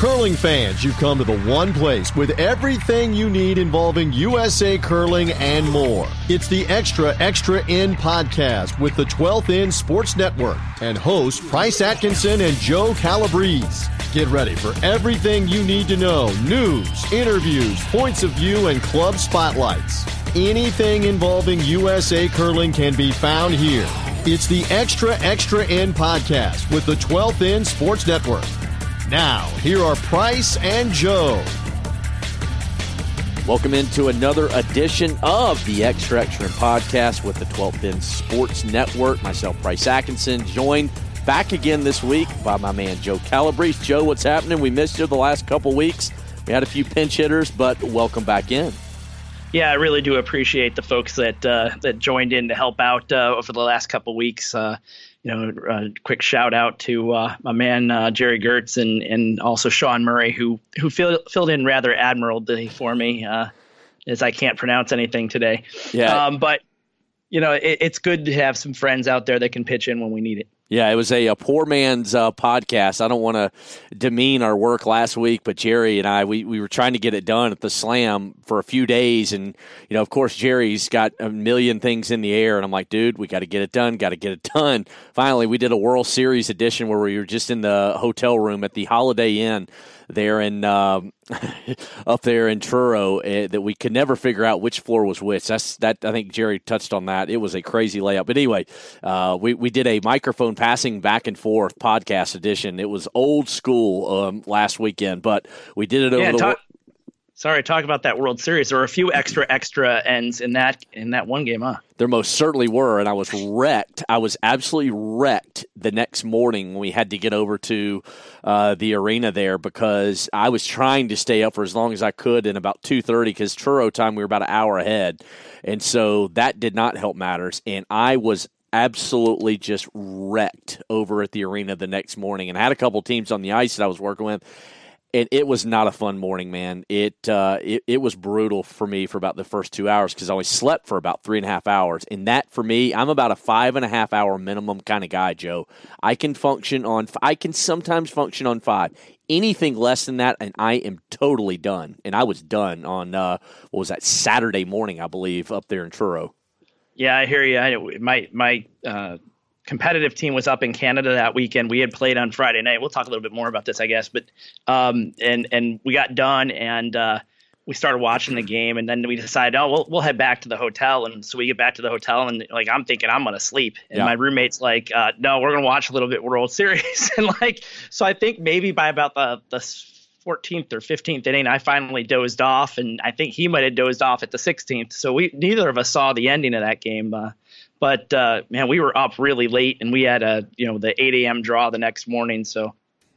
Curling fans, you've come to the one place with everything you need involving USA curling and more. It's the Extra Extra End podcast with the 12th End Sports Network and hosts Price Atkinson and Joe Calabrese. Get ready for everything you need to know news, interviews, points of view, and club spotlights. Anything involving USA curling can be found here. It's the Extra Extra End podcast with the 12th End Sports Network. Now, here are Price and Joe. Welcome into another edition of the Extra Extra End podcast with the 12th End Sports Network. Myself, Price Atkinson, joined back again this week by my man Joe Calabrese. Joe, what's happening? We missed you the last couple weeks. We had a few pinch hitters, but welcome back in. Yeah, I really do appreciate the folks that uh, that joined in to help out uh, over the last couple weeks. Uh, you know, a quick shout out to uh, my man uh, Jerry Gertz and and also Sean Murray who who fill, filled in rather admirably for me, uh, as I can't pronounce anything today. Yeah. Um, but you know, it, it's good to have some friends out there that can pitch in when we need it. Yeah, it was a, a poor man's uh, podcast. I don't want to demean our work last week, but Jerry and I, we, we were trying to get it done at the Slam for a few days. And, you know, of course, Jerry's got a million things in the air. And I'm like, dude, we got to get it done, got to get it done. Finally, we did a World Series edition where we were just in the hotel room at the Holiday Inn there in um, up there in Truro uh, that we could never figure out which floor was which. That's that. I think Jerry touched on that. It was a crazy layout. But anyway, uh, we we did a microphone passing back and forth podcast edition. It was old school um, last weekend, but we did it over Yeah, the. talk- Sorry, talk about that World Series. There were a few extra extra ends in that in that one game, huh? There most certainly were, and I was wrecked. I was absolutely wrecked the next morning when we had to get over to uh, the arena there because I was trying to stay up for as long as I could. And about two thirty, because Truro time we were about an hour ahead, and so that did not help matters. And I was absolutely just wrecked over at the arena the next morning, and I had a couple teams on the ice that I was working with and it was not a fun morning, man. It uh, it, it was brutal for me for about the first two hours because I only slept for about three and a half hours, and that for me, I'm about a five and a half hour minimum kind of guy, Joe. I can function on, I can sometimes function on five. Anything less than that, and I am totally done. And I was done on uh, what was that Saturday morning, I believe, up there in Truro. Yeah, I hear you. I, my my uh, competitive team was up in Canada that weekend. We had played on Friday night. We'll talk a little bit more about this, I guess. But um, and and we got done and uh, we started watching the game, and then we decided, oh, we'll we'll head back to the hotel. And so we get back to the hotel, and like I'm thinking I'm gonna sleep, and Yeah. my roommate's like, uh, no, we're gonna watch a little bit World Series, and like so I think maybe by about the the 14th or 15th inning, I finally dozed off, and I think he might have dozed off at the 16th. So we neither of us saw the ending of that game. Uh, but uh, man, we were up really late, and we had a you know the 8 a.m. draw the next morning, so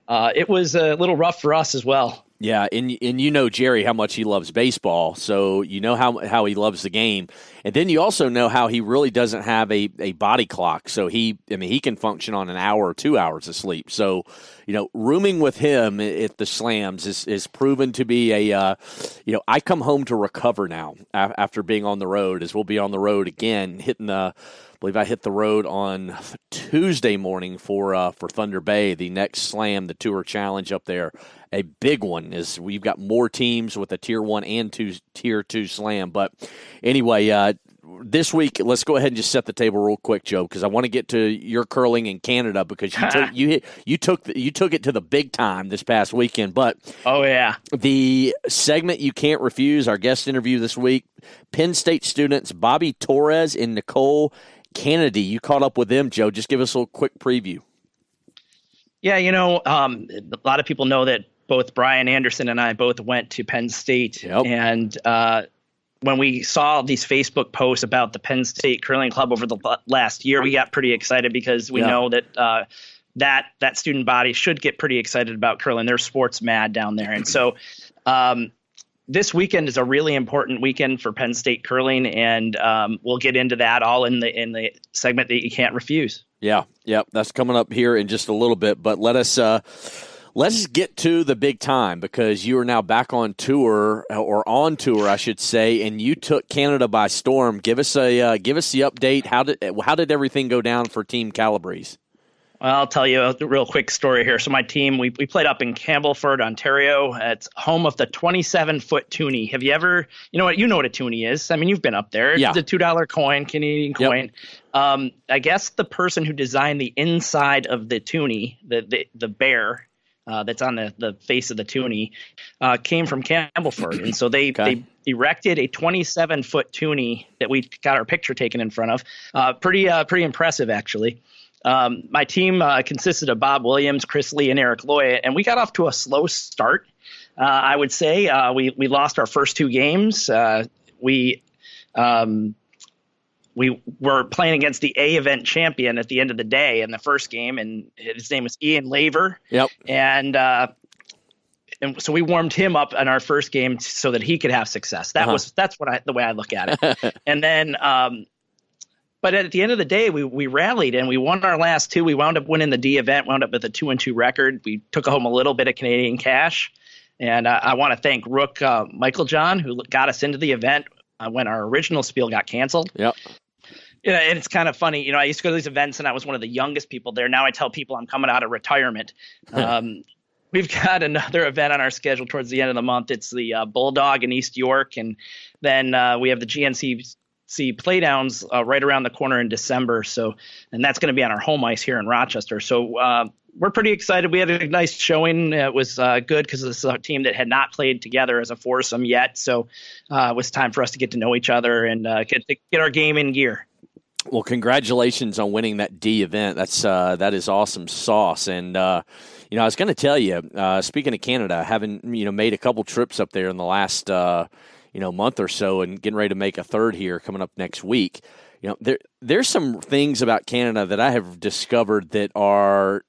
uh, it was a little rough for us as well. Yeah, and and you know Jerry how much he loves baseball, so you know how how he loves the game, and then you also know how he really doesn't have a, a body clock. So he, I mean, he can function on an hour or two hours of sleep. So, you know, rooming with him at the slams is is proven to be a, uh, you know, I come home to recover now after being on the road, as we'll be on the road again, hitting the. I believe I hit the road on Tuesday morning for uh, for Thunder Bay, the next slam, the tour challenge up there. A big one is we've got more teams with a tier one and two tier two slam. But anyway, uh, this week let's go ahead and just set the table real quick, Joe, because I want to get to your curling in Canada because you took you hit, you took the, you took it to the big time this past weekend. But Oh yeah, the segment you can't refuse, our guest interview this week, Penn State students Bobby Torres and Nichole Kanady. You caught up with them, Joe. Just give us a little quick preview. yeah. You know, um, a lot of people know that both Brian Anderson and I both went to Penn State, Yep. and uh, when we saw these Facebook posts about the Penn State Curling Club over the last year, we got pretty excited because we Yeah. know that uh, that that student body should get pretty excited about curling. They're sports mad down there, and so um, this weekend is a really important weekend for Penn State curling, and um, we'll get into that all in the in the segment that you can't refuse. Yeah, yeah, that's coming up here in just a little bit. But let us uh, let's get to the big time because you are now back on tour or on tour, I should say, and you took Canada by storm. Give us a uh, give us the update. How did how did everything go down for Team Calabrese? I'll tell you a real quick story here. So my team, we, we played up in Campbellford, Ontario. It's home of the 27 foot toonie. Have you ever, you know what, you know what a toonie is? I mean, you've been up there. Yeah. It's a two dollar coin, Canadian coin. Yep. Um, I guess the person who designed the inside of the toonie, the the, the bear uh, that's on the, the face of the toonie, uh, came from Campbellford, and so they okay. they erected a 27 foot toonie that we got our picture taken in front of. Uh, pretty uh, pretty impressive actually. Um, my team uh, consisted of Bob Williams, Chris Lee, and Eric Loy, and we got off to a slow start. Uh, I would say uh, we we lost our first two games. Uh, we um, we were playing against the A event champion at the end of the day in the first game, and his name was Ian Laver. Yep. And uh, and so we warmed him up in our first game so that he could have success. That uh-huh. was that's what I the way I look at it. and then um, but at the end of the day, we, we rallied and we won our last two. We wound up winning the D event, wound up with a two and two record. We took home a little bit of Canadian cash. And uh, I want to thank Rook uh, Michael John, who got us into the event uh, when our original spiel got canceled. Yep. Yeah, and it's kind of funny. You know, I used to go to these events and I was one of the youngest people there. Now I tell people I'm coming out of retirement. um, we've got another event on our schedule towards the end of the month. It's the uh, Bulldog in East York, and then uh, we have the GNC see playdowns uh, right around the corner in December. So, and that's going to be on our home ice here in Rochester. So, uh, we're pretty excited. We had a nice showing. It was uh, good because this is a team that had not played together as a foursome yet. So, uh, it was time for us to get to know each other and uh, get get our game in gear. Well, congratulations on winning that D event. That's uh, that is awesome sauce. And you know, I was going to tell you, speaking of Canada, having you know made a couple trips up there in the last you know month or so and getting ready to make a third here coming up next week. You know, there there's some things about Canada that I have discovered that are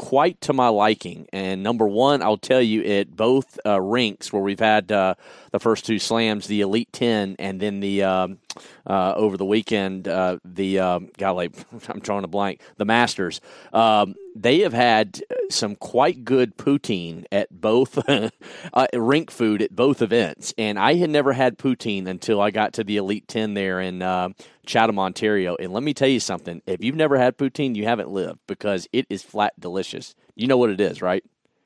quite to my liking. And number one, I'll tell you, at both uh, rinks where we've had uh, the first two slams, the Elite Ten, and then the um, uh, over the weekend, uh, the um, golly, I'm drawing a blank, the Masters. Um, they have had some quite good poutine at both uh, rink food at both events, and I had never had poutine until I got to the Elite Ten there in uh, Chatham, Ontario. And let me tell you something: if you've never had poutine, you haven't lived because it is flat delicious. You know what it is, right?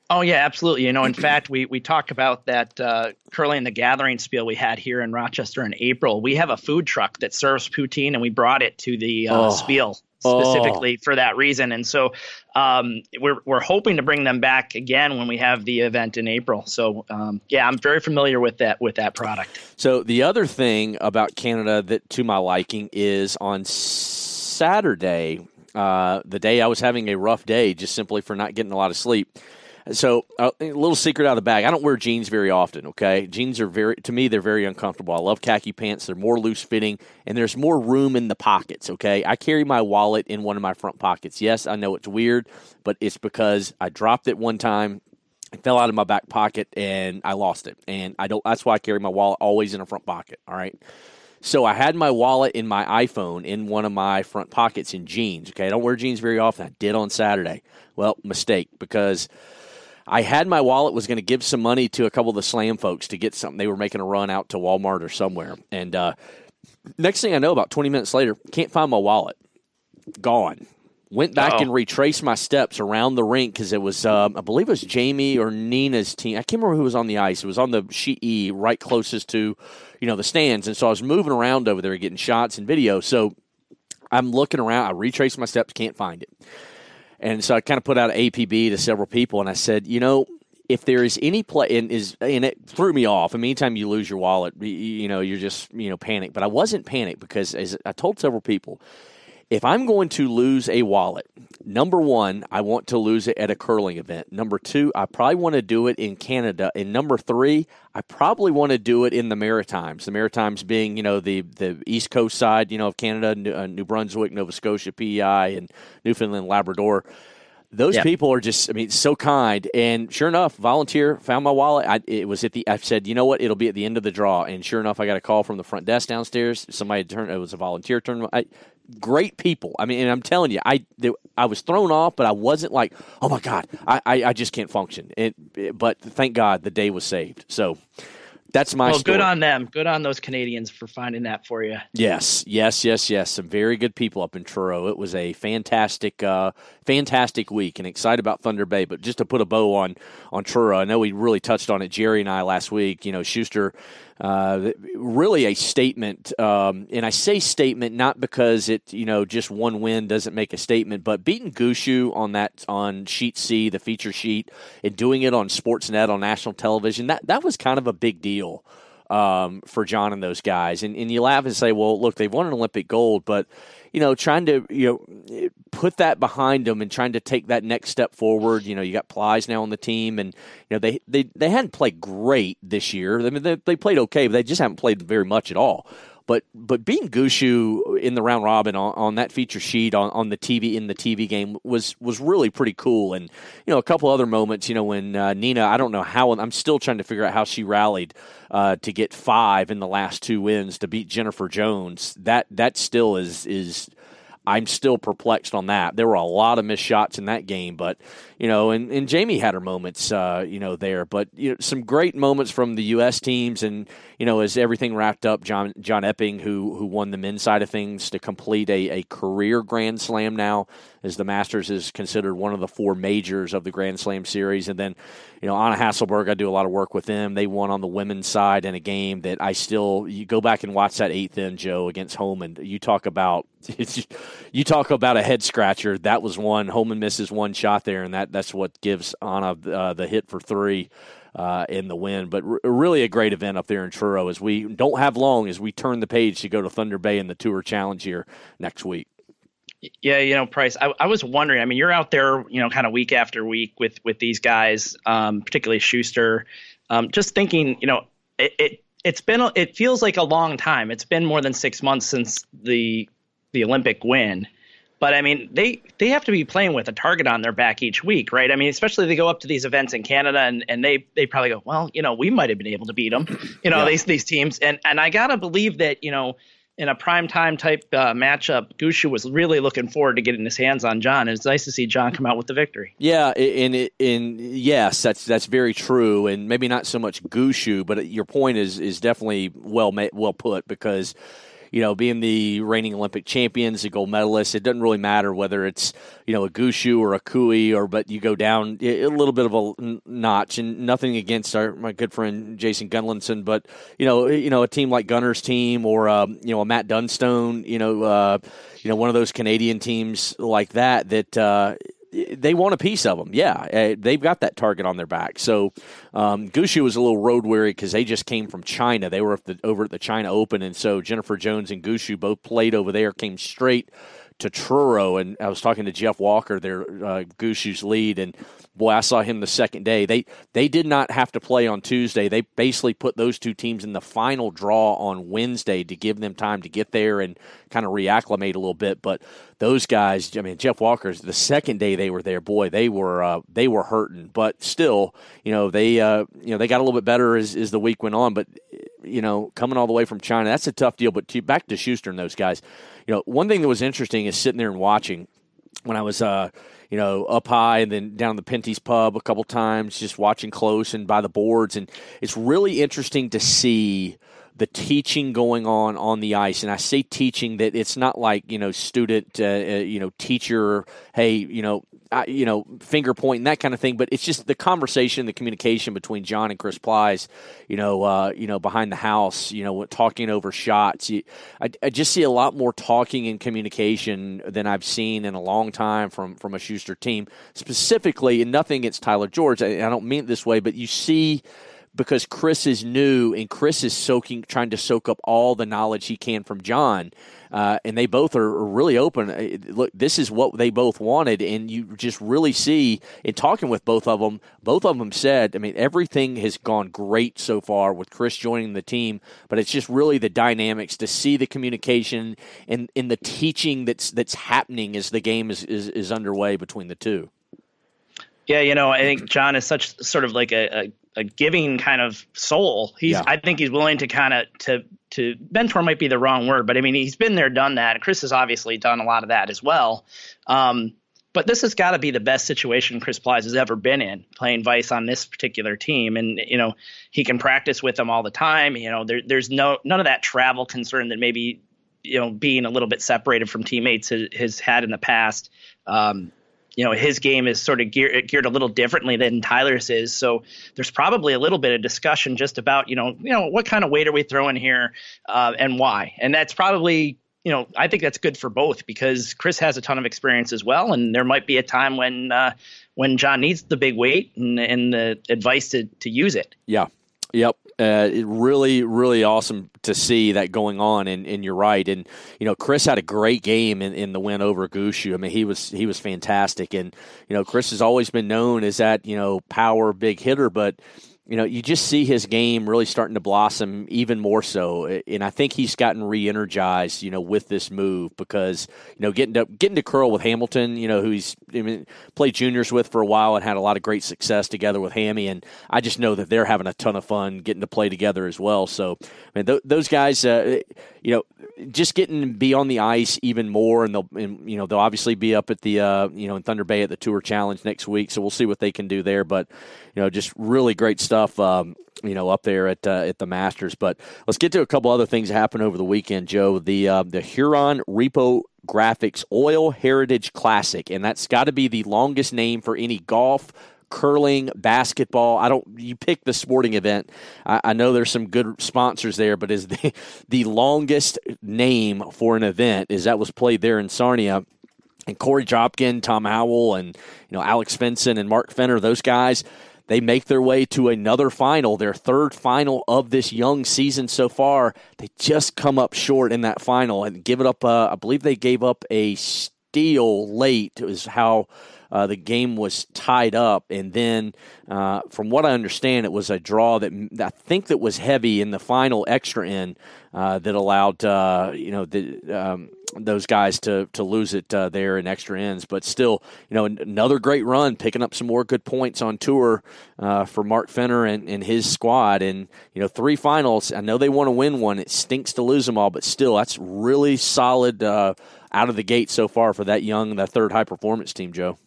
Oh yeah, absolutely. You know, in fact, we we talk about that uh, curling the gathering spiel we had here in Rochester in April. We have a food truck that serves poutine, and we brought it to the uh, oh. spiel specifically oh. for that reason. And so um, we're we're hoping to bring them back again when we have the event in April. So um, yeah, I'm very familiar with that with that product. So the other thing about Canada that to my liking is on Saturday. Uh, the day I was having a rough day, just simply for not getting a lot of sleep. So uh, a little secret out of the bag. I don't wear jeans very often. Okay, jeans are very to me they're very uncomfortable. I love khaki pants. They're more loose fitting and there's more room in the pockets. Okay, I carry my wallet in one of my front pockets. Yes, I know it's weird, but it's because I dropped it one time. It fell out of my back pocket and I lost it. And I don't. That's why I carry my wallet always in a front pocket. All right. So I had my wallet in my iPhone in one of my front pockets in jeans. Okay, I don't wear jeans very often. I did on Saturday. Well, mistake because I had my wallet, was going to give some money to a couple of the slam folks to get something. They were making a run out to Walmart or somewhere. And uh, next thing I know, about 20 minutes later, can't find my wallet. Gone. Went back Uh-oh. and retraced my steps around the rink because it was, um, I believe it was Jamie or Nina's team. I can't remember who was on the ice. It was on the sheet E, right closest to, you know, the stands. And so I was moving around over there getting shots and video. So I'm looking around. I retraced my steps, can't find it. And so I kind of put out an APB to several people, and I said, you know, if there is any play, and is and it threw me off. Mean, anytime you lose your wallet, you, you know, you're just you know panicked. But I wasn't panicked because, as I told several people, if I'm going to lose a wallet, number one, I want to lose it at a curling event. Number two, I probably want to do it in Canada. And number three, I probably want to do it in the Maritimes. The Maritimes being, you know, the, the east coast side, you know, of Canada, New, uh, New Brunswick, Nova Scotia, PEI, and Newfoundland, Labrador those people are just, I mean, so kind. And sure enough, volunteer found my wallet. I, it was at the, I said, you know what? It'll be at the end of the draw. And sure enough, I got a call from the front desk downstairs. Somebody turned, it was a volunteer turn. I, great people. I mean, and I'm telling you, I, they, I was thrown off, but I wasn't like, oh my God, I, I, I just can't function. It, it, but thank God the day was saved. So, that's my well, story. good on them. Good on those Canadians for finding that for you. Yes, yes, yes, yes. Some very good people up in Truro. It was a fantastic, uh, fantastic week, and excited about Thunder Bay. But just to put a bow on on Truro, I know we really touched on it, Jerry and I last week. You know, Shuster uh, really a statement. Um, and I say statement not because it, you know, just one win doesn't make a statement, but beating Gushue on that on sheet C, the feature sheet, and doing it on Sportsnet on national television, that that was kind of a big deal um, for John and those guys. And and you laugh and say, well, look, they've won an Olympic gold, but you know, trying to you know put that behind them and trying to take that next step forward. You know, you got Plys now on the team, and you know they they they hadn't played great this year. I mean, they, they played okay, but they just haven't played very much at all. But but being Gushue in the round robin on, on that feature sheet on, on the TV in the TV game was was really pretty cool. And you know a couple other moments. You know when uh, Nina, I don't know how I'm still trying to figure out how she rallied uh, to get five in the last two wins to beat Jennifer Jones. That that still is is I'm still perplexed on that. There were a lot of missed shots in that game, but you know, and, and Jamie had her moments, uh, you know, there. But you know, some great moments from the U.S. teams, and you know, as everything wrapped up, John John Epping, who who won the men's side of things to complete a, a career Grand Slam now, as the Masters is considered one of the four majors of the Grand Slam series, and then you know, Anna Hasselborg, I do a lot of work with them. They won on the women's side in a game that I still you go back and watch that eighth end, Joe, against Homan. You talk about you talk about a head scratcher. That was one. Homan misses one shot there, and that that that's what gives Anna uh, the hit for three. Uh, in the win. But r- really a great event up there in Truro as we don't have long as we turn the page to go to Thunder Bay in the Tour Challenge here next week. Yeah, you know, Price. I, I was wondering. I mean, you're out there, you know, kind of week after week with with these guys, um, particularly Shuster. Um, just thinking, you know, it, it it's been it feels like a long time. It's been more than six months since the the Olympic win. But I mean, they they have to be playing with a target on their back each week, right? I mean, especially they go up to these events in Canada and, and they they probably go, well, you know, we might have been able to beat them, you know, yeah. these these teams, and and I gotta believe that you know in a prime time type uh, matchup, Gushue was really looking forward to getting his hands on John. It's nice to see John come out with the victory. Yeah, and in yes, that's that's very true, and maybe not so much Gushue, but your point is is definitely well well put because you know, being the reigning Olympic champions, the gold medalists, it doesn't really matter whether it's, you know, a Gushue or a Koe or, but you go down a little bit of a notch and nothing against our, my good friend Jason Gunnlaugson, but, you know, you know, a team like Gunner's team or, um, you know, a Matt Dunstone, you know, uh, you know, one of those Canadian teams like that, that, uh, they want a piece of them. Yeah, eh, they've got that target on their back. So um, Gushue was a little road weary because they just came from China. They were the, over at the China Open, and so Jennifer Jones and Gushue both played over there, came straight to Truro, and I was talking to Jeff Walker, their uh, Gushue's lead, and boy, I saw him the second day. They they did not have to play on Tuesday. They basically put those two teams in the final draw on Wednesday to give them time to get there and kind of reacclimate a little bit. But those guys, I mean, Jeff Walker's the second day they were there, boy, they were uh, they were hurting, but still, you know, they uh, you know they got a little bit better as, as the week went on, but you know, coming all the way from China, that's a tough deal. But to, back to Shuster and those guys you know, one thing that was interesting is sitting there and watching when I was, uh, you know, up high and then down the Pinty's pub a couple times, just watching close and by the boards. And it's really interesting to see the teaching going on on the ice. And I say teaching that it's not like, you know, student, uh, uh, you know, teacher, hey, you know, you know, finger pointing that kind of thing. But it's just the conversation, the communication between John and Chris Plys, you know, uh, you know, behind the house, you know, talking over shots. You, I, I, just see a lot more talking and communication than I've seen in a long time from from a Shuster team. Specifically, and nothing against Tyler George. I, I don't mean it this way, but you see because Chris is new and Chris is soaking, trying to soak up all the knowledge he can from John. Uh, and they both are really open. Uh, look, this is what they both wanted, and you just really see in talking with both of them. Both of them said, I mean, everything has gone great so far with Chris joining the team, but it's just really the dynamics to see the communication and in the teaching that's that's happening as the game is, is, is underway between the two. Yeah, you know, I think John is such sort of like a, a, a giving kind of soul. He's yeah. I think he's willing to kind of to to mentor might be the wrong word, but I mean he's been there, done that. Chris has obviously done a lot of that as well. Um, but this has got to be the best situation Chris Plys has ever been in, playing Vice on this particular team. And you know, he can practice with them all the time. You know, there, there's no none of that travel concern that maybe you know being a little bit separated from teammates has, has had in the past. Um, you know his game is sort of geared, geared a little differently than Tyler's is. So there's probably a little bit of discussion just about you know you know what kind of weight are we throwing here uh, and why. And that's probably you know I think that's good for both because Chris has a ton of experience as well, and there might be a time when uh, when John needs the big weight and, and the advice to to use it. Yeah. Yep uh, really, really awesome to see that going on. And, and, you're right. And you know, Chris had a great game in, in the win over Gushue. I mean, he was he was fantastic. And you know, Chris has always been known as that you know power big hitter, but you know, you just see his game really starting to blossom even more so, and I think he's gotten re-energized, you know, with this move because you know getting to getting to curl with Hamilton, you know, who he's I mean, played juniors with for a while and had a lot of great success together with Hammy, and I just know that they're having a ton of fun getting to play together as well. So, I mean, th- those guys, uh, you know, just getting to be on the ice even more, and they'll and, you know they'll obviously be up at the uh, you know in Thunder Bay at the Tour Challenge next week, so we'll see what they can do there, but you know, just really great stuff. Um, you know, up there at uh, at the Masters. But let's get to a couple other things that happened over the weekend, Joe. The uh, the Huron Repo Graphics Oil Heritage Classic, and that's got to be the longest name for any golf curling, basketball. I don't. You pick the sporting event. I, I, know there's some good sponsors there, but is the the longest name for an event is that was played there in Sarnia and Korey Dropkin, Tom Howell, and you know Alex Fenson and Mark Fenner. Those guys they make their way to another final, their third final of this young season so far. They just come up short in that final and give it up. Uh, I believe they gave up a steal late, is how. Uh, the game was tied up, and then, uh, from what I understand, it was a draw that I think that was heavy in the final extra end uh, that allowed uh, you know the um, those guys to to lose it uh, there in extra ends. But still, you know, another great run, picking up some more good points on tour uh, for Mark Fenner and, and his squad. And you know, three finals. I know they want to win one. It stinks to lose them all, but still, that's really solid uh, out of the gate so far for that young, that third high performance team, Joe.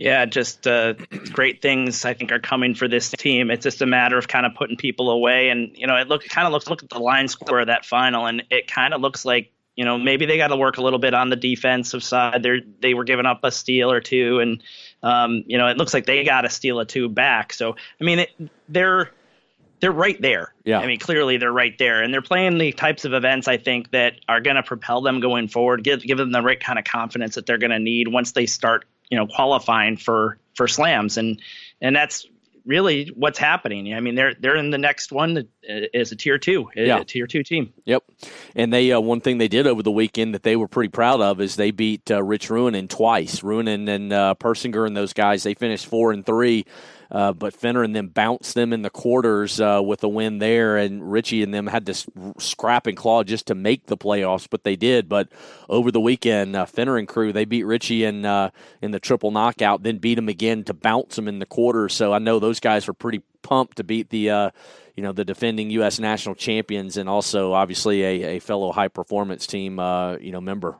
Yeah, just uh, great things I think are coming for this team. It's just a matter of kind of putting people away, and you know, it look kind of looks look at the line score of that final, and it kind of looks like you know, maybe they got to work a little bit on the defensive side. They they were giving up a steal or two, and um, you know, it looks like they got to steal a two back. So I mean, it, they're they're right there. Yeah. I mean, clearly they're right there, and they're playing the types of events I think that are going to propel them going forward, give give them the right kind of confidence that they're going to need once they start, you know, qualifying for for slams, and and that's really what's happening. I mean, they're they're in the next one as a tier two, yeah. a tier two team. Yep. And they uh, one thing they did over the weekend that they were pretty proud of is they beat uh, Rich Ruohonen twice. Ruohonen and uh, Persinger and those guys they finished four and three. Uh, but Fenner and them bounced them in the quarters uh, with a win there, and Richie and them had to scrap and claw just to make the playoffs, but they did. But over the weekend, uh, Fenner and crew they beat Richie in uh, in the triple knockout, then beat them again to bounce them in the quarters. So I know those guys were pretty pumped to beat the uh, you know the defending U.S. national champions and also obviously a, a fellow high performance team uh, you know member.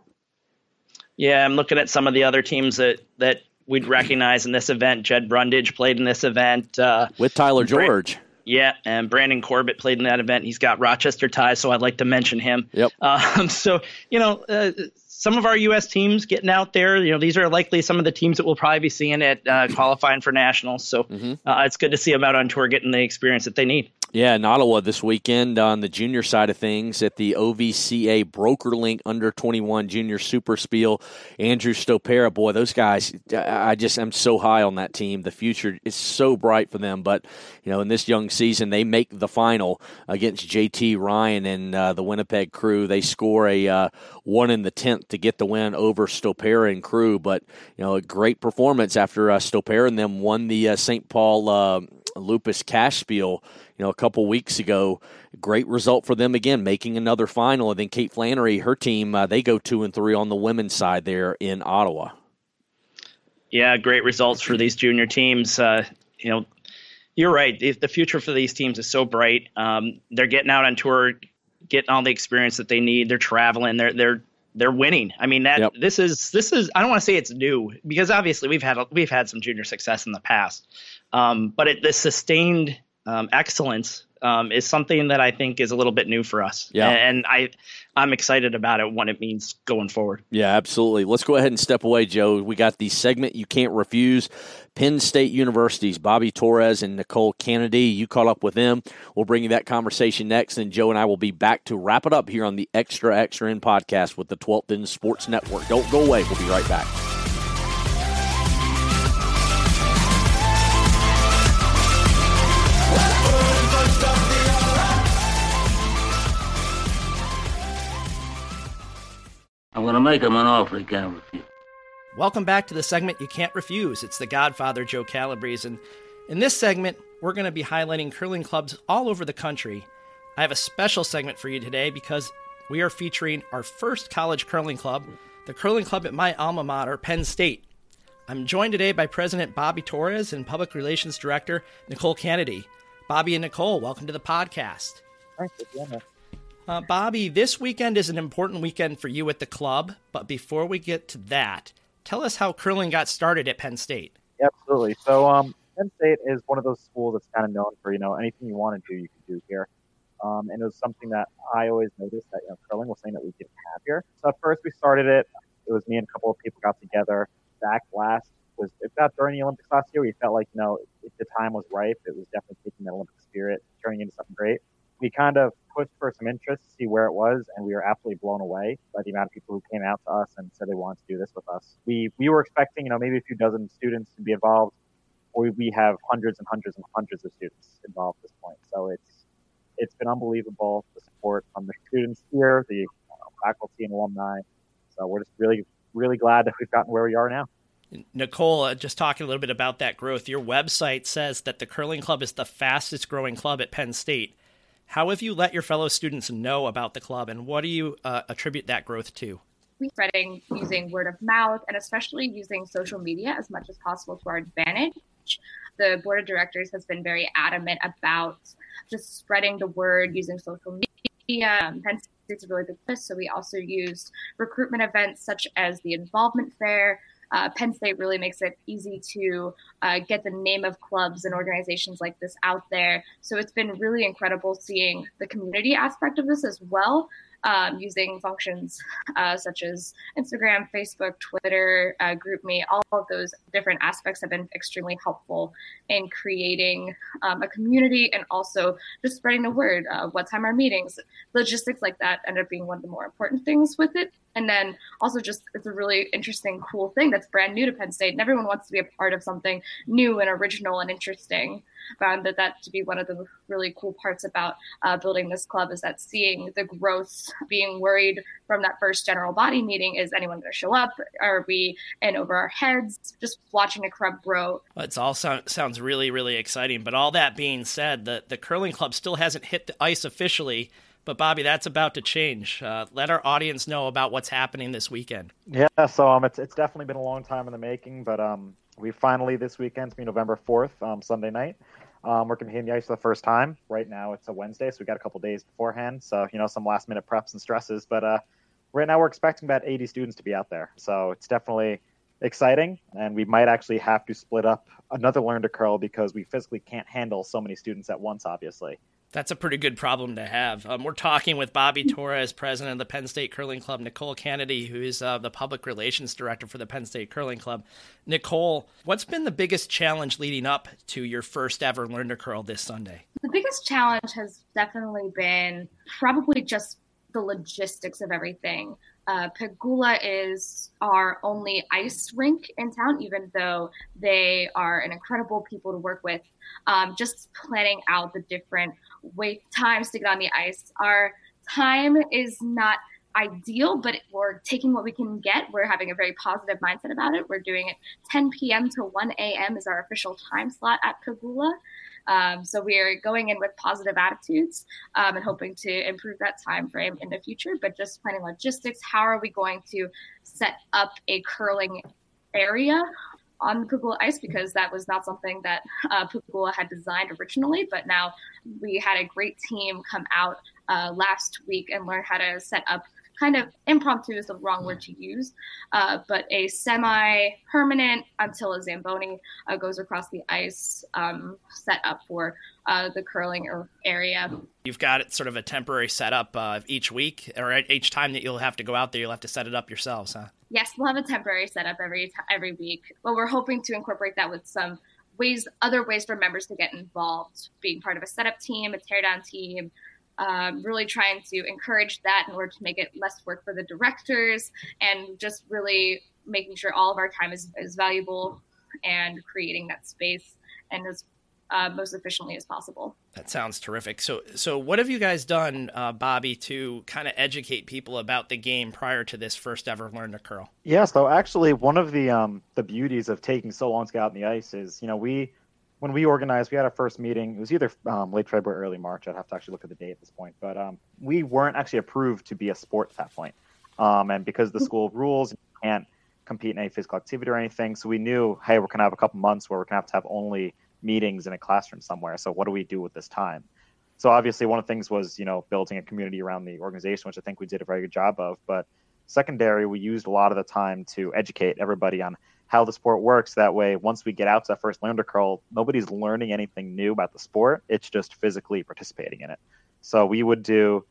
Yeah, I'm looking at some of the other teams that that we'd recognize in this event. Jed Brundage played in this event uh, with Tyler George. yeah, and Brandon Corbett played in that event. He's got Rochester ties, so I'd like to mention him. Yep. Um, so you know, uh, some of our U.S. teams getting out there. You know, these are likely some of the teams that we'll probably be seeing at uh, qualifying for nationals. So mm-hmm. Uh, it's good to see them out on tour getting the experience that they need. Yeah, in Ottawa this weekend on the junior side of things at the OVCA BrokerLink Under 21 Junior Super Spiel. Andrew Stopera, boy, those guys, I just am so high on that team. The future is so bright for them. But, you know, in this young season, they make the final against JT Ryan and uh, the Winnipeg crew. They score a uh, one in the 10th to get the win over Stopera and crew. But, you know, a great performance after uh, Stopera and them won the uh, St. Paul uh, Lupus Cash Spiel you know, a couple weeks ago. Great result for them again, making another final. And then Kate Flannery, her team, uh, they go two and three on the women's side there in Ottawa. Yeah, great results for these junior teams. Uh, you know, you're right. The future for these teams is so bright. Um, they're getting out on tour, getting all the experience that they need. They're traveling. They're they're they're winning. I mean that yep. this is this is I don't want to say it's new because obviously we've had we've had some junior success in the past, um, but it, the sustained um, excellence um, is something that I think is a little bit new for us. Yeah, and I I'm excited about it when it means going forward. Yeah, absolutely. Let's go ahead and step away, Joe. We got the segment you can't refuse. Penn State University's Bobby Torres and Nichole Kanady. You caught up with them. We'll bring you that conversation next, and Joe and I will be back to wrap it up here on the Extra Extra End podcast with the 12th End Sports Network. Don't go away. We'll be right back. I'm going to make him an offer he can't refuse. Welcome back to the segment you can't refuse. It's the Godfather, Joe Calabrese. And in this segment, we're going to be highlighting curling clubs all over the country. I have a special segment for you today because we are featuring our first college curling club, the curling club at my alma mater, Penn State. I'm joined today by President Bobby Torres and Public Relations Director Nichole Kanady. Bobby and Nichole, welcome to the podcast. Thanks for uh, Bobby, this weekend is an important weekend for you at the club, but before we get to that, tell us how curling got started at Penn State. Absolutely. So, um, Penn State is one of those schools that's kind of known for, you know, anything you want to do, you can do here. Um, and it was something that I always noticed that, you know, curling was something that we didn't have here. So at first we started it. It was me and a couple of people got together. Back last was, not during the Olympics last year, we felt like, you know, if the time was ripe, it was definitely taking that Olympic spirit, turning into something great we kind of pushed for some interest to see where it was, and we were absolutely blown away by the amount of people who came out to us and said they wanted to do this with us. We we were expecting, you know, maybe a few dozen students to be involved. We we have hundreds and hundreds and hundreds of students involved at this point. So it's it's been unbelievable the support from the students here, the faculty and alumni. So we're just really really glad that we've gotten where we are now. Nichole, uh, just talking a little bit about that growth. Your website says that the curling club is the fastest growing club at Penn State. How have you let your fellow students know about the club, and what do you uh, attribute that growth to? We spreading using word of mouth and especially using social media as much as possible to our advantage. The board of directors has been very adamant about just spreading the word using social media. Um, Penn State's a really big list, so we also used recruitment events such as the involvement fair, uh, Penn State really makes it easy to uh, get the name of clubs and organizations like this out there. So it's been really incredible seeing the community aspect of this as well um, using functions uh, such as Instagram, Facebook, Twitter, uh, GroupMe. All of those different aspects have been extremely helpful in creating um, a community and also just spreading the word. Uh, what time are meetings? Logistics like that end up being one of the more important things with it. And then also just it's a really interesting, cool thing that's brand new to Penn State, and everyone wants to be a part of something new and original and interesting found that that to be one of the really cool parts about uh, building this club is that seeing the growth, being worried from that first general body meeting, is anyone going to show up? Are we in over our heads? Just watching a club grow. Well, it's all so- sounds really, really exciting. But all that being said, the, the curling club still hasn't hit the ice officially. But Bobby, that's about to change. Uh, let our audience know about what's happening this weekend. Yeah, so um, it's it's definitely been a long time in the making, but um, we finally this weekend's be November fourth, um, Sunday night. Um, we're competing the ice for the first time. Right now it's a Wednesday, so we got a couple days beforehand. So you know some last minute preps and stresses, but uh, right now we're expecting about 80 students to be out there. So it's definitely exciting, and we might actually have to split up another learn to curl because we physically can't handle so many students at once, obviously. That's a pretty good problem to have. Um, we're talking with Bobby Torres, president of the Penn State Curling Club, Nichole Kanady, who is uh, the public relations director for the Penn State Curling Club. Nichole, what's been the biggest challenge leading up to your first ever Learn to Curl this Sunday? The biggest challenge has definitely been probably just the logistics of everything. Uh, Pegula is our only ice rink in town, even though they are an incredible people to work with. Um, just planning out the different wait times to get on the ice. Our time is not ideal, but we're taking what we can get. We're having a very positive mindset about it. We're doing it 10 p.m. to 1 a.m. is our official time slot at Pegula. Um, so we are going in with positive attitudes um, and hoping to improve that time frame in the future. But just planning logistics, how are we going to set up a curling area on Pegula ice because that was not something that uh, had designed originally. But now we had a great team come out uh, last week and learn how to set up kind of impromptu is the wrong word to use, uh, but a semi permanent until a Zamboni uh, goes across the ice um, set up for uh, the curling area. You've got it sort of a temporary setup uh, each week, or each time that you'll have to go out there, you'll have to set it up yourselves, huh? Yes, we'll have a temporary setup every t- every week, but we're hoping to incorporate that with some ways, other ways for members to get involved, being part of a setup team, a teardown team, um, really trying to encourage that in order to make it less work for the directors and just really making sure all of our time is, is valuable and creating that space and as uh, most efficiently as possible. That sounds terrific. So, so what have you guys done, uh, Bobby, to kind of educate people about the game prior to this first ever Learn to Curl? Yeah, so actually, one of the um, the beauties of taking so long to get out in the ice is, you know, we when we organized, we had our first meeting. It was either um, late February, early March. I'd have to actually look at the date at this point, but um, we weren't actually approved to be a sport at that point. Um, and because the school rules, you can't compete in any physical activity or anything. So we knew, hey, we're gonna have a couple months where we're gonna have to have only meetings in a classroom somewhere. So what do we do with this time? So obviously, one of the things was you know building a community around the organization, which I think we did a very good job of. But secondary, we used a lot of the time to educate everybody on how the sport works. That way, once we get out to that first to curl, nobody's learning anything new about the sport. It's just physically participating in it. So we would do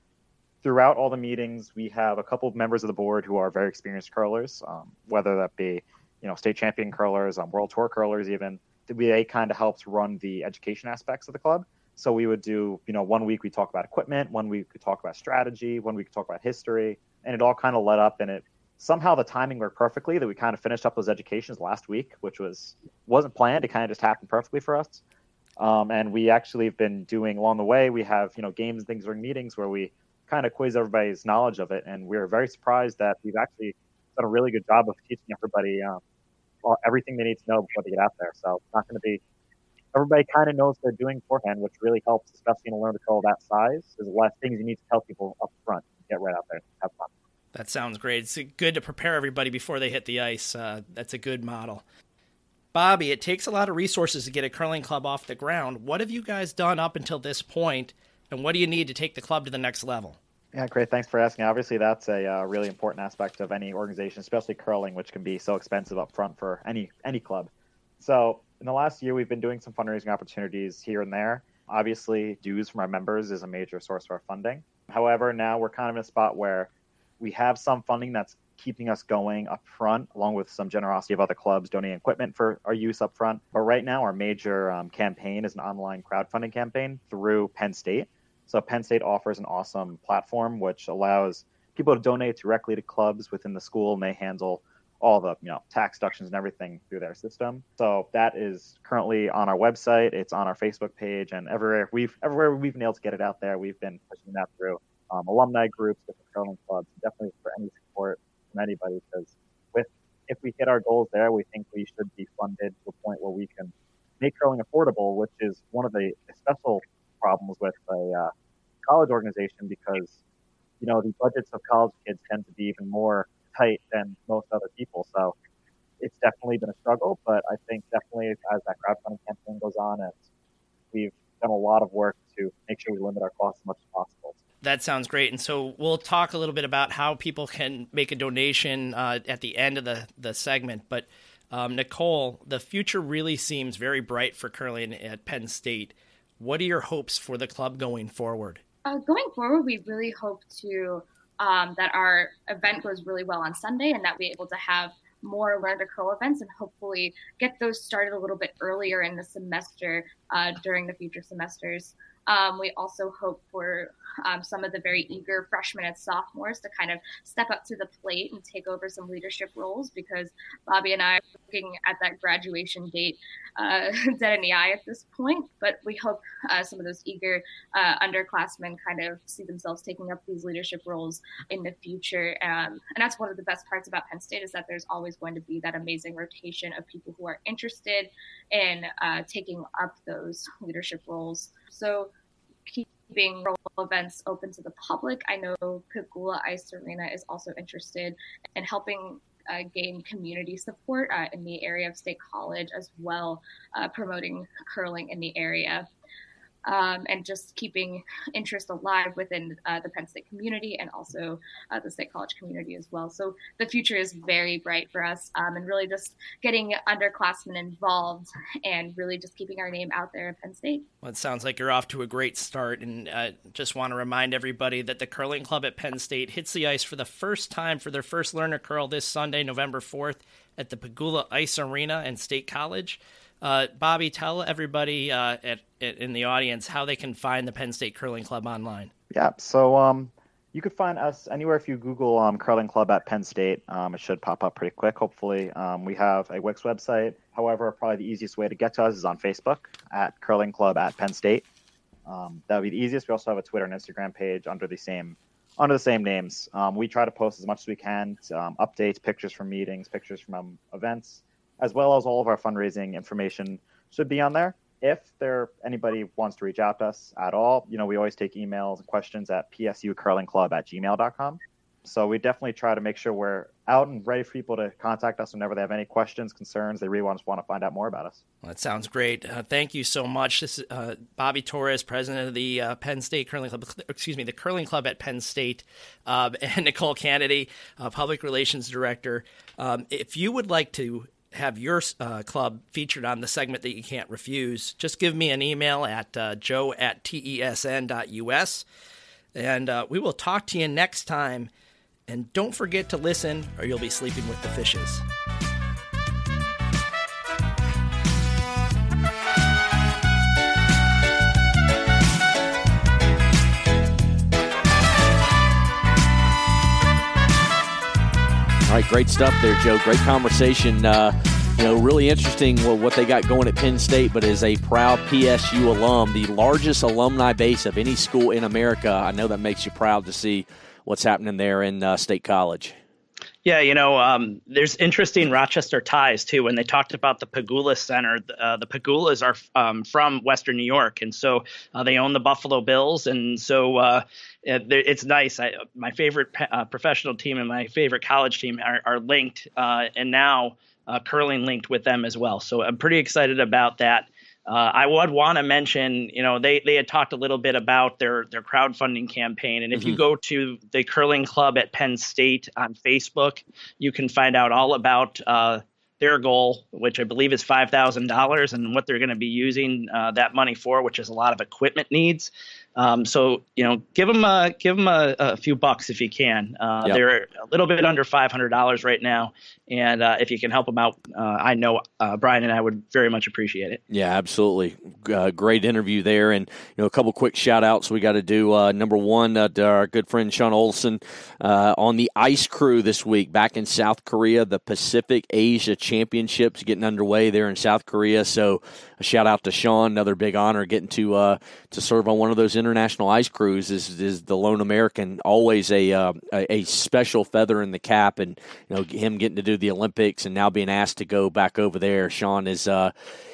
throughout all the meetings. We have a couple of members of the board who are very experienced curlers, um, whether that be you know state champion curlers, um, world tour curlers, even. They kind of helps run the education aspects of the club. So we would do, you know, one week we talk about equipment, one week we talk about strategy, one week we talk about history, and it all kind of led up and it somehow the timing worked perfectly that we kind of finished up those educations last week, which was wasn't planned. It kind of just happened perfectly for us. Um, and we actually have been doing along the way. We have you know games things during meetings where we kind of quiz everybody's knowledge of it, and we're very surprised that we've actually done a really good job of teaching everybody um, everything they need to know before they get out there. So it's not going to be everybody kind of knows what they're doing beforehand, which really helps, especially in a learn to curl that size. There's less things you need to tell people up front. Get right out there, have fun. That sounds great. It's good to prepare everybody before they hit the ice. Uh, that's a good model. Bobby, it takes a lot of resources to get a curling club off the ground. What have you guys done up until this point, and what do you need to take the club to the next level? Yeah, great. Thanks for asking. Obviously, that's a uh, really important aspect of any organization, especially curling, which can be so expensive up front for any any club. So, in the last year, we've been doing some fundraising opportunities here and there. Obviously, dues from our members is a major source of our funding. However, now we're kind of in a spot where we have some funding that's keeping us going up front, along with some generosity of other clubs donating equipment for our use up front. But right now, our major um, campaign is an online crowdfunding campaign through Penn State. So Penn State offers an awesome platform which allows people to donate directly to clubs within the school, and they handle all the you know tax deductions and everything through their system. So that is currently on our website. It's on our Facebook page, and everywhere we've everywhere we've been able to get it out there, we've been pushing that through um, alumni groups, different curling clubs, definitely for any support from anybody. Because with if we hit our goals there, we think we should be funded to a point where we can make curling affordable, which is one of the special problems with a uh, college organization because you know the budgets of college kids tend to be even more tight than most other people. So it's definitely been a struggle, but I think definitely as that crowdfunding campaign goes on, and we've done a lot of work to make sure we limit our costs as much as possible. That sounds great. And so we'll talk a little bit about how people can make a donation uh, at the end of the, the segment. But um, Nichole, the future really seems very bright for curling at Penn State. What are your hopes for the club going forward? Uh, going forward, we really hope to um, that our event goes really well on Sunday and that we're able to have more Learn to Curl events and hopefully get those started a little bit earlier in the semester uh, during the future semesters. Um, we also hope for um, some of the very eager freshmen and sophomores to kind of step up to the plate and take over some leadership roles because Bobby and I are looking at that graduation date uh, dead in the eye at this point. But we hope uh, some of those eager uh, underclassmen kind of see themselves taking up these leadership roles in the future. Um, and that's one of the best parts about Penn State is that there's always going to be that amazing rotation of people who are interested in uh, taking up those leadership roles. So keeping events open to the public. I know Pegula Ice Arena is also interested in helping uh, gain community support uh, in the area of State College as well, uh, promoting curling in the area um, and just keeping interest alive within uh, the Penn State community and also uh, the State College community as well. So the future is very bright for us, um, and really just getting underclassmen involved and really just keeping our name out there at Penn State. Well, it sounds like you're off to a great start, and uh, just want to remind everybody that the curling club at Penn State hits the ice for the first time for their first learner curl this Sunday, November 4th, at the Pegula Ice Arena and State College. Uh, Bobby, tell everybody uh, at, at, in the audience how they can find the Penn State Curling Club online. Yeah, so um, you could find us anywhere if you Google um, Curling Club at Penn State. Um, it should pop up pretty quick, hopefully. Um, we have a Wix website. However, probably the easiest way to get to us is on Facebook at Curling Club at Penn State. Um, that would be the easiest. We also have a Twitter and Instagram page under the same under the same names. Um, we try to post as much as we can, updates, pictures from meetings, pictures from events as well as all of our fundraising information should be on there. If there anybody wants to reach out to us at all, you know, we always take emails and questions at psucurlingclub at gmail.com. So we definitely try to make sure we're out and ready for people to contact us whenever they have any questions, concerns, they really want to want to find out more about us. Well, that sounds great. Uh, thank you so much. This is uh, Bobby Torres, president of the uh, Penn State Curling Club, excuse me, the Curling Club at Penn State, um, and Nichole Kanady, uh, public relations director. Um, if you would like to have your uh, club featured on the segment that you can't refuse, just give me an email at uh, joe at tesn.us. And uh, we will talk to you next time. And don't forget to listen, or you'll be sleeping with the fishes. All right, great stuff there, Joe. Great conversation. Uh, you know, really interesting what they got going at Penn State, but as a proud PSU alum, the largest alumni base of any school in America, I know that makes you proud to see what's happening there in uh, State College. Yeah, you know, um, there's interesting Rochester ties too. When they talked about the Pegula Center, uh, the Pegulas are um, from Western New York, and so uh, they own the Buffalo Bills, and so uh, it's nice. I, my favorite uh, professional team and my favorite college team are, are linked, uh, and now uh, curling linked with them as well. So I'm pretty excited about that. Uh, I would want to mention, you know, they they had talked a little bit about their their crowdfunding campaign, and if mm-hmm. you go to the curling club at Penn State on Facebook, you can find out all about uh, their goal, which I believe is five thousand dollars, and what they're going to be using uh, that money for, which is a lot of equipment needs. Um, so you know, give them a give them a, a few bucks if you can. Uh, yep. They're a little bit under five hundred dollars right now, and uh, if you can help them out, uh, I know uh, Brian and I would very much appreciate it. Yeah, absolutely. Uh, great interview there, and you know, a couple quick shout outs we got to do. Uh, number one, to our good friend Sean Olson on the ice crew this week back in South Korea. The Pacific Asia Championships getting underway there in South Korea. So a shout out to Sean. Another big honor getting to to serve on one of those international ice crews is is the lone American. Always a, uh, a special feather in the cap, and you know him getting to do the Olympics and now being asked to go back over there. Sean is. Uh,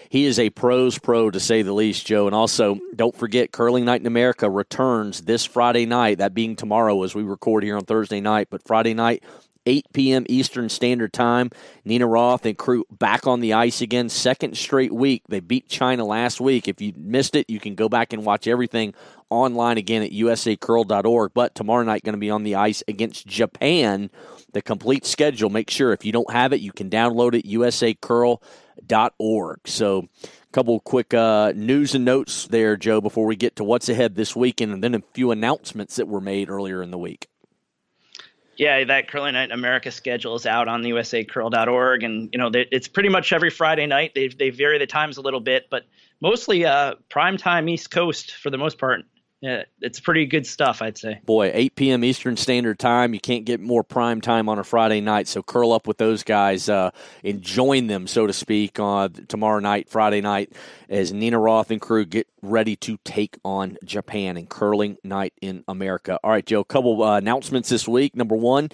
he is a pros pro to say the least, Joe. And also, don't forget, Curling Night in America returns this Friday night. That being tomorrow, as we record here on Thursday night. But Friday night, 8 p.m. Eastern Standard Time. Nina Roth and crew back on the ice again, second straight week. They beat China last week. If you missed it, you can go back and watch everything online again at usacurl.org. But tomorrow night, going to be on the ice against Japan. The complete schedule, make sure if you don't have it, you can download it, usacurl.org. So, a couple quick uh, news and notes there, Joe, before we get to what's ahead this weekend, and then a few announcements that were made earlier in the week. Yeah, that Curling Night in America schedule is out on the usacurl.org, and you know they, it's pretty much every Friday night. They they vary the times a little bit, but mostly uh, prime time East Coast for the most part yeah, it's pretty good stuff, I'd say. Boy, 8 p.m. Eastern Standard Time. You can't get more prime time on a Friday night. So curl up with those guys uh, and join them, so to speak, on tomorrow night, Friday night, as Nina Roth and crew get ready to take on Japan in curling night in America. All right, Joe, a couple uh, announcements this week. Number one,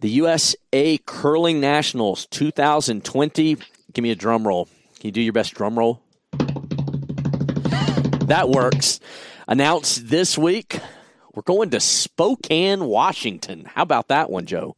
the USA Curling Nationals 2020. Give me a drum roll. Can you do your best drum roll? That works announced this week. We're going to Spokane, Washington. How about that one, Joe?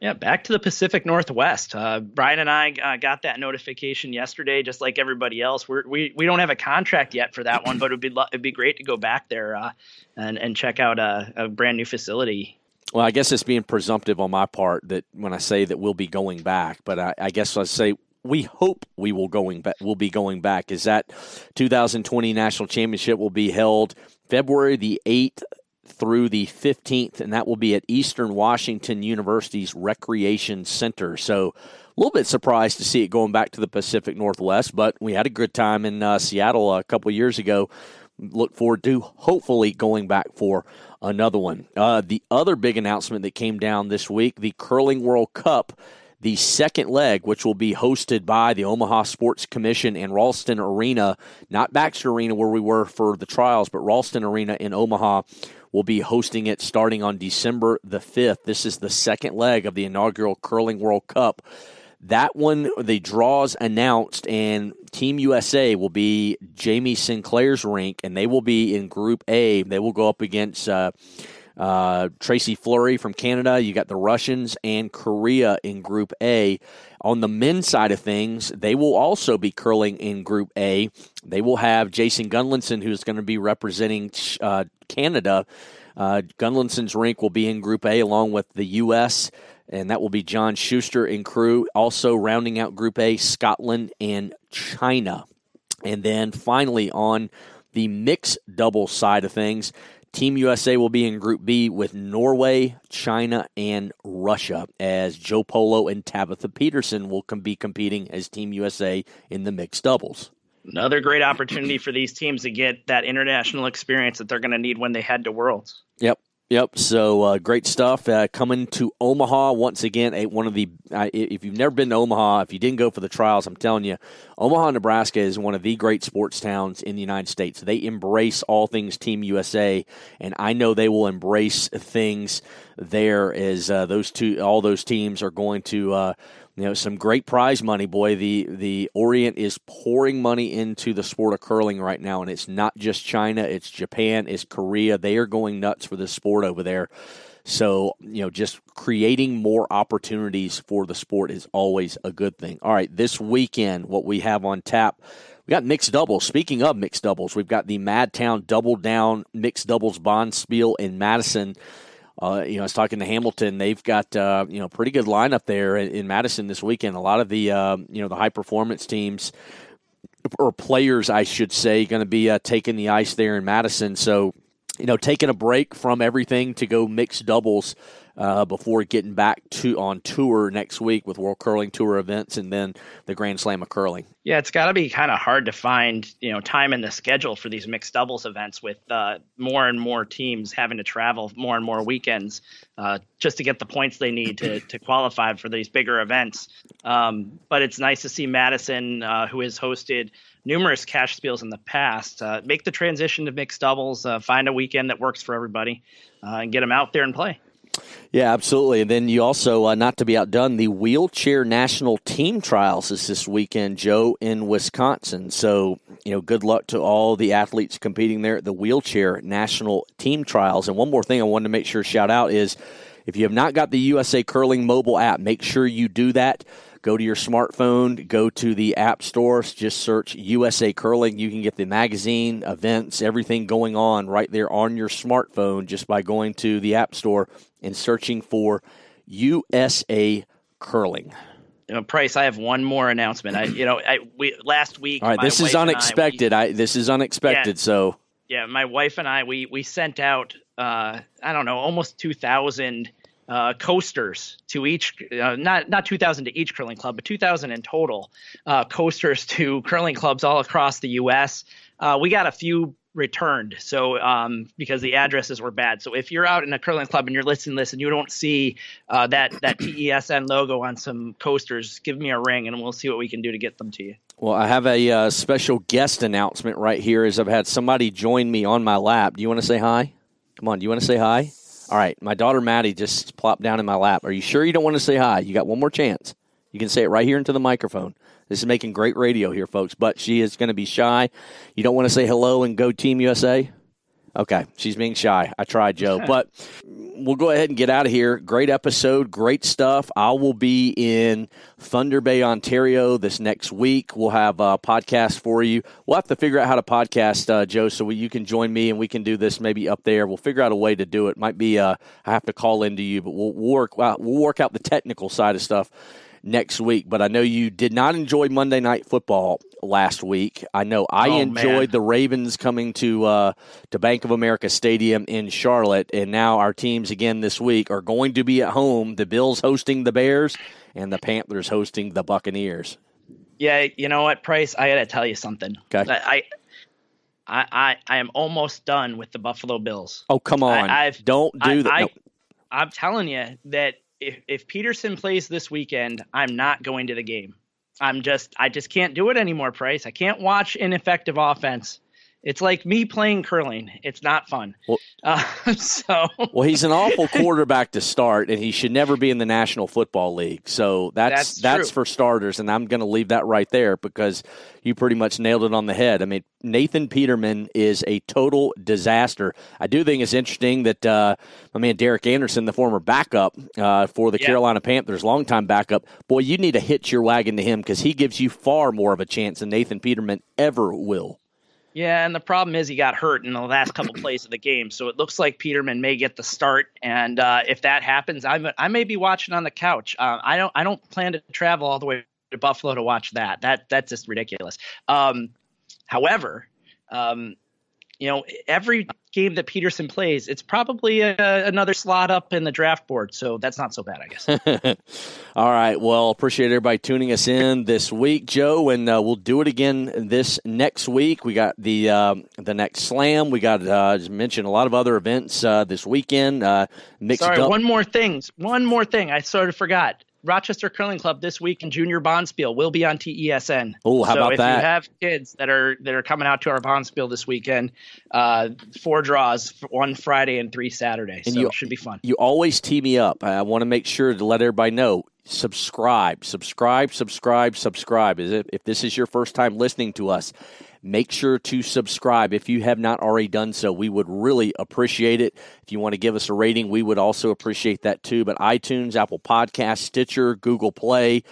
Yeah, back to the Pacific Northwest. Uh, Brian and I uh, got that notification yesterday, just like everybody else. We're, we we don't have a contract yet for that one, but it'd be it'd be great to go back there uh, and and check out a, a, brand new facility. Well, I guess it's being presumptive on my part that when I say that we'll be going back, but I, I guess I say we hope we will going back. We'll be going back. Is that 2020 national championship will be held February the 8th through the 15th, and that will be at Eastern Washington University's Recreation Center. So, a little bit surprised to see it going back to the Pacific Northwest, but we had a good time in uh, Seattle a couple years ago. Look forward to hopefully going back for another one. Uh, the other big announcement that came down this week the Curling World Cup the second leg, which will be hosted by the Omaha Sports Commission and Ralston Arena, not Baxter Arena where we were for the trials, but Ralston Arena in Omaha will be hosting it starting on December the 5th. This is the second leg of the inaugural Curling World Cup. That one, the draws announced, and Team USA will be Jamie Sinclair's rink, and they will be in Group A. They will go up against. Uh, uh, Tracy Fleury from Canada. You got the Russians and Korea in Group A. On the men's side of things, they will also be curling in Group A. They will have Jason Gunnlaugson, who's going to be representing uh, Canada. Uh, Gunnlaugson's rink will be in Group A along with the U.S., and that will be John Shuster and crew. Also rounding out Group A, Scotland and China. And then finally on the mixed double side of things, Team USA will be in Group B with Norway, China, and Russia, as Joe Polo and Tabitha Peterson will com- be competing as Team USA in the mixed doubles. Another great opportunity for these teams to get that international experience that they're going to need when they head to Worlds. Yep. Yep. So uh, great stuff uh, coming to Omaha once again. A, one of the uh, if you've never been to Omaha, if you didn't go for the trials, I'm telling you, Omaha, Nebraska is one of the great sports towns in the United States. They embrace all things Team USA, and I know they will embrace things there as uh, those two, all those teams are going to uh, you know some great prize money boy. The the orient is pouring money into the sport of curling right now and it's not just china it's japan it's korea. They are going nuts for this sport over there. So you know just creating more opportunities for the sport is always a good thing. All right this weekend what we have on tap we got mixed doubles. Speaking of mixed doubles, we've got the Madtown Double Down mixed doubles Bonspiel in Madison uh, you know, I was talking to Hamilton. They've got uh, you know pretty good lineup there in, in Madison this weekend. A lot of the uh, you know the high performance teams or players, I should say, going to be uh, taking the ice there in Madison. So you know, taking a break from everything to go mix doubles uh, before getting back to on tour next week with World Curling Tour events and then the Grand Slam of Curling. Yeah, it's got to be kind of hard to find you know time in the schedule for these mixed doubles events with uh, more and more teams having to travel more and more weekends uh, just to get the points they need to to qualify for these bigger events. Um, but it's nice to see Madison, uh, who has hosted numerous cash spiels in the past, uh, make the transition to mixed doubles, uh, find a weekend that works for everybody, and get them out there and play. Yeah, absolutely. And then you also, uh, not to be outdone, the wheelchair national team trials is this weekend, Joe, in Wisconsin. So, you know, good luck to all the athletes competing there at the wheelchair national team trials. And one more thing I wanted to make sure shout out is if you have not got the USA Curling mobile app, make sure you do that. Go to your smartphone, go to the app store, just search USA Curling. You can get the magazine, events, everything going on right there on your smartphone just by going to the app store and searching for USA Curling. You know, Price, I have one more announcement. I, you know, I we last week. All right, this is unexpected. I, we, I, this is unexpected. Yeah, so yeah, my wife and I we we sent out uh, I don't know almost two thousand uh, coasters to each, uh, not not 2,000 to each curling club, but 2,000 in total uh, coasters to curling clubs all across the U.S. Uh, we got a few returned, so um, because the addresses were bad. So if you're out in a curling club and you're listening to this and you don't see uh, that that TESN logo on some coasters, give me a ring and we'll see what we can do to get them to you. Well, I have a uh, special guest announcement right here. As I've had somebody join me on my lap. Do you want to say hi? Come on, do you want to say hi? All right, my daughter Maddie just plopped down in my lap. Are you sure you don't want to say hi? You got one more chance. You can say it right here into the microphone. This is making great radio here, folks, but she is going to be shy. You don't want to say hello and go Team USA? Okay, she's being shy. I tried, Joe. but we'll go ahead and get out of here. Great episode, great stuff. I will be in Thunder Bay, Ontario this next week. We'll have a podcast for you. We'll have to figure out how to podcast, uh, Joe, so we, you can join me and we can do this maybe up there. We'll figure out a way to do it. Might be uh, I have to call into you, but we'll, we'll work we'll work out the technical side of stuff next week. But I know you did not enjoy Monday Night Football last week. I know I Oh, enjoyed man. the Ravens coming to uh, to Bank of America Stadium in Charlotte, and now our teams again this week are going to be at home. The Bills hosting the Bears, and the Panthers hosting the Buccaneers. Yeah, you know what, Price? I got to tell you something. Okay. I, I, I, I am almost done with the Buffalo Bills. Oh come on! I- I've- Don't do I, that. I, No. I'm telling you that if, if Peterson plays this weekend, I'm not going to the game. I'm just, I just can't do it anymore, Price. I can't watch ineffective offense. It's like me playing curling. It's not fun. Well- uh, so Well, he's an awful quarterback to start, and he should never be in the National Football League. So that's That's that's, for starters, and I'm going to leave that right there because you pretty much nailed it on the head. I mean, Nathan Peterman is a total disaster. I do think it's interesting that uh, my man Derek Anderson, the former backup uh, for the Yeah. Carolina Panthers, longtime backup, boy, you need to hitch your wagon to him because he gives you far more of a chance than Nathan Peterman ever will. Yeah, and the problem is he got hurt in the last couple plays of the game, so it looks like Peterman may get the start. And uh, if that happens, I'm, I may be watching on the couch. Uh, I don't I don't plan to travel all the way to Buffalo to watch that. That that's just ridiculous. Um, however, um, you know, every game that Peterson plays, it's probably a, another slot up in the draft board, so that's not so bad, I guess. All right. Well, appreciate everybody tuning us in this week, Joe, and uh, we'll do it again this next week. We got the um, the next slam. We got uh, mentioned a lot of other events uh, this weekend. Uh, Sorry, one more thing. One more thing. I sort of forgot. Rochester Curling Club this week in Junior Bonspiel will be on TESN. Oh, how so about if that? you have kids that are that are coming out to our Bonspiel this weekend, uh, four draws, one Friday and three Saturday. And so you- it should be fun. you always tee me up. I want to make sure to let everybody know. Subscribe, subscribe, subscribe, subscribe. Is it if this is your first time listening to us? Make sure to subscribe if you have not already done so. We would really appreciate it. If you want to give us a rating, we would also appreciate that too. But iTunes, Apple Podcast, Stitcher, Google Play,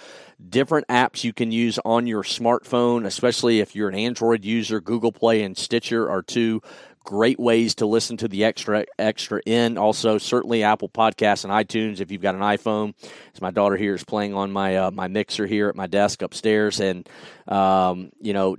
different apps you can use on your smartphone, especially if you're an Android user. Google Play and Stitcher are two great ways to listen to the Extra Extra End. Also, certainly Apple Podcasts and iTunes if you've got an iPhone. As my daughter here is playing on my uh, my mixer here at my desk upstairs, and um, you know,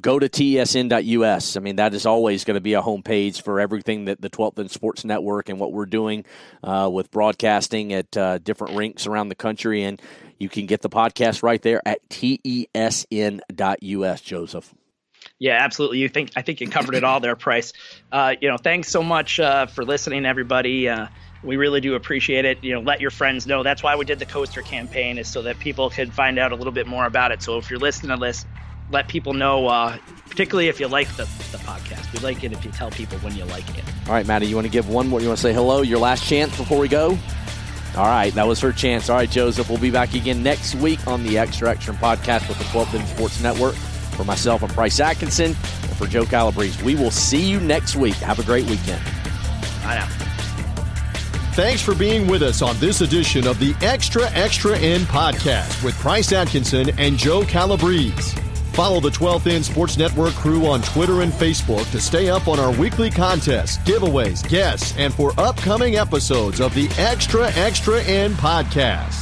go to tesn.us. I mean, that is always going to be a homepage for everything that the 12th End Sports Network and what we're doing uh, with broadcasting at uh, different rinks around the country, and you can get the podcast right there at tesn.us. Joseph. Yeah, absolutely. You think I think you covered it all there, Price. Uh, you know, thanks so much uh, for listening, everybody. Uh, we really do appreciate it. You know, let your friends know. That's why we did the coaster campaign, is so that people could find out a little bit more about it. So if you're listening to this, let people know, uh, particularly if you like the, the podcast. We like it if you tell people when you like it. All right, Maddie, you want to give one more? You want to say hello? Your last chance before we go? All right, that was her chance. All right, Joseph, we'll be back again next week on the Extra Extra podcast with the 12th End Sports Network. For myself, I'm Price Atkinson, and for Joe Calabrese, we will see you next week. Have a great weekend. I know. Thanks for being with us on this edition of the Extra Extra End podcast with Price Atkinson and Joe Calabrese. Follow the 12th End Sports Network crew on Twitter and Facebook to stay up on our weekly contests, giveaways, guests, and for upcoming episodes of the Extra Extra End podcast.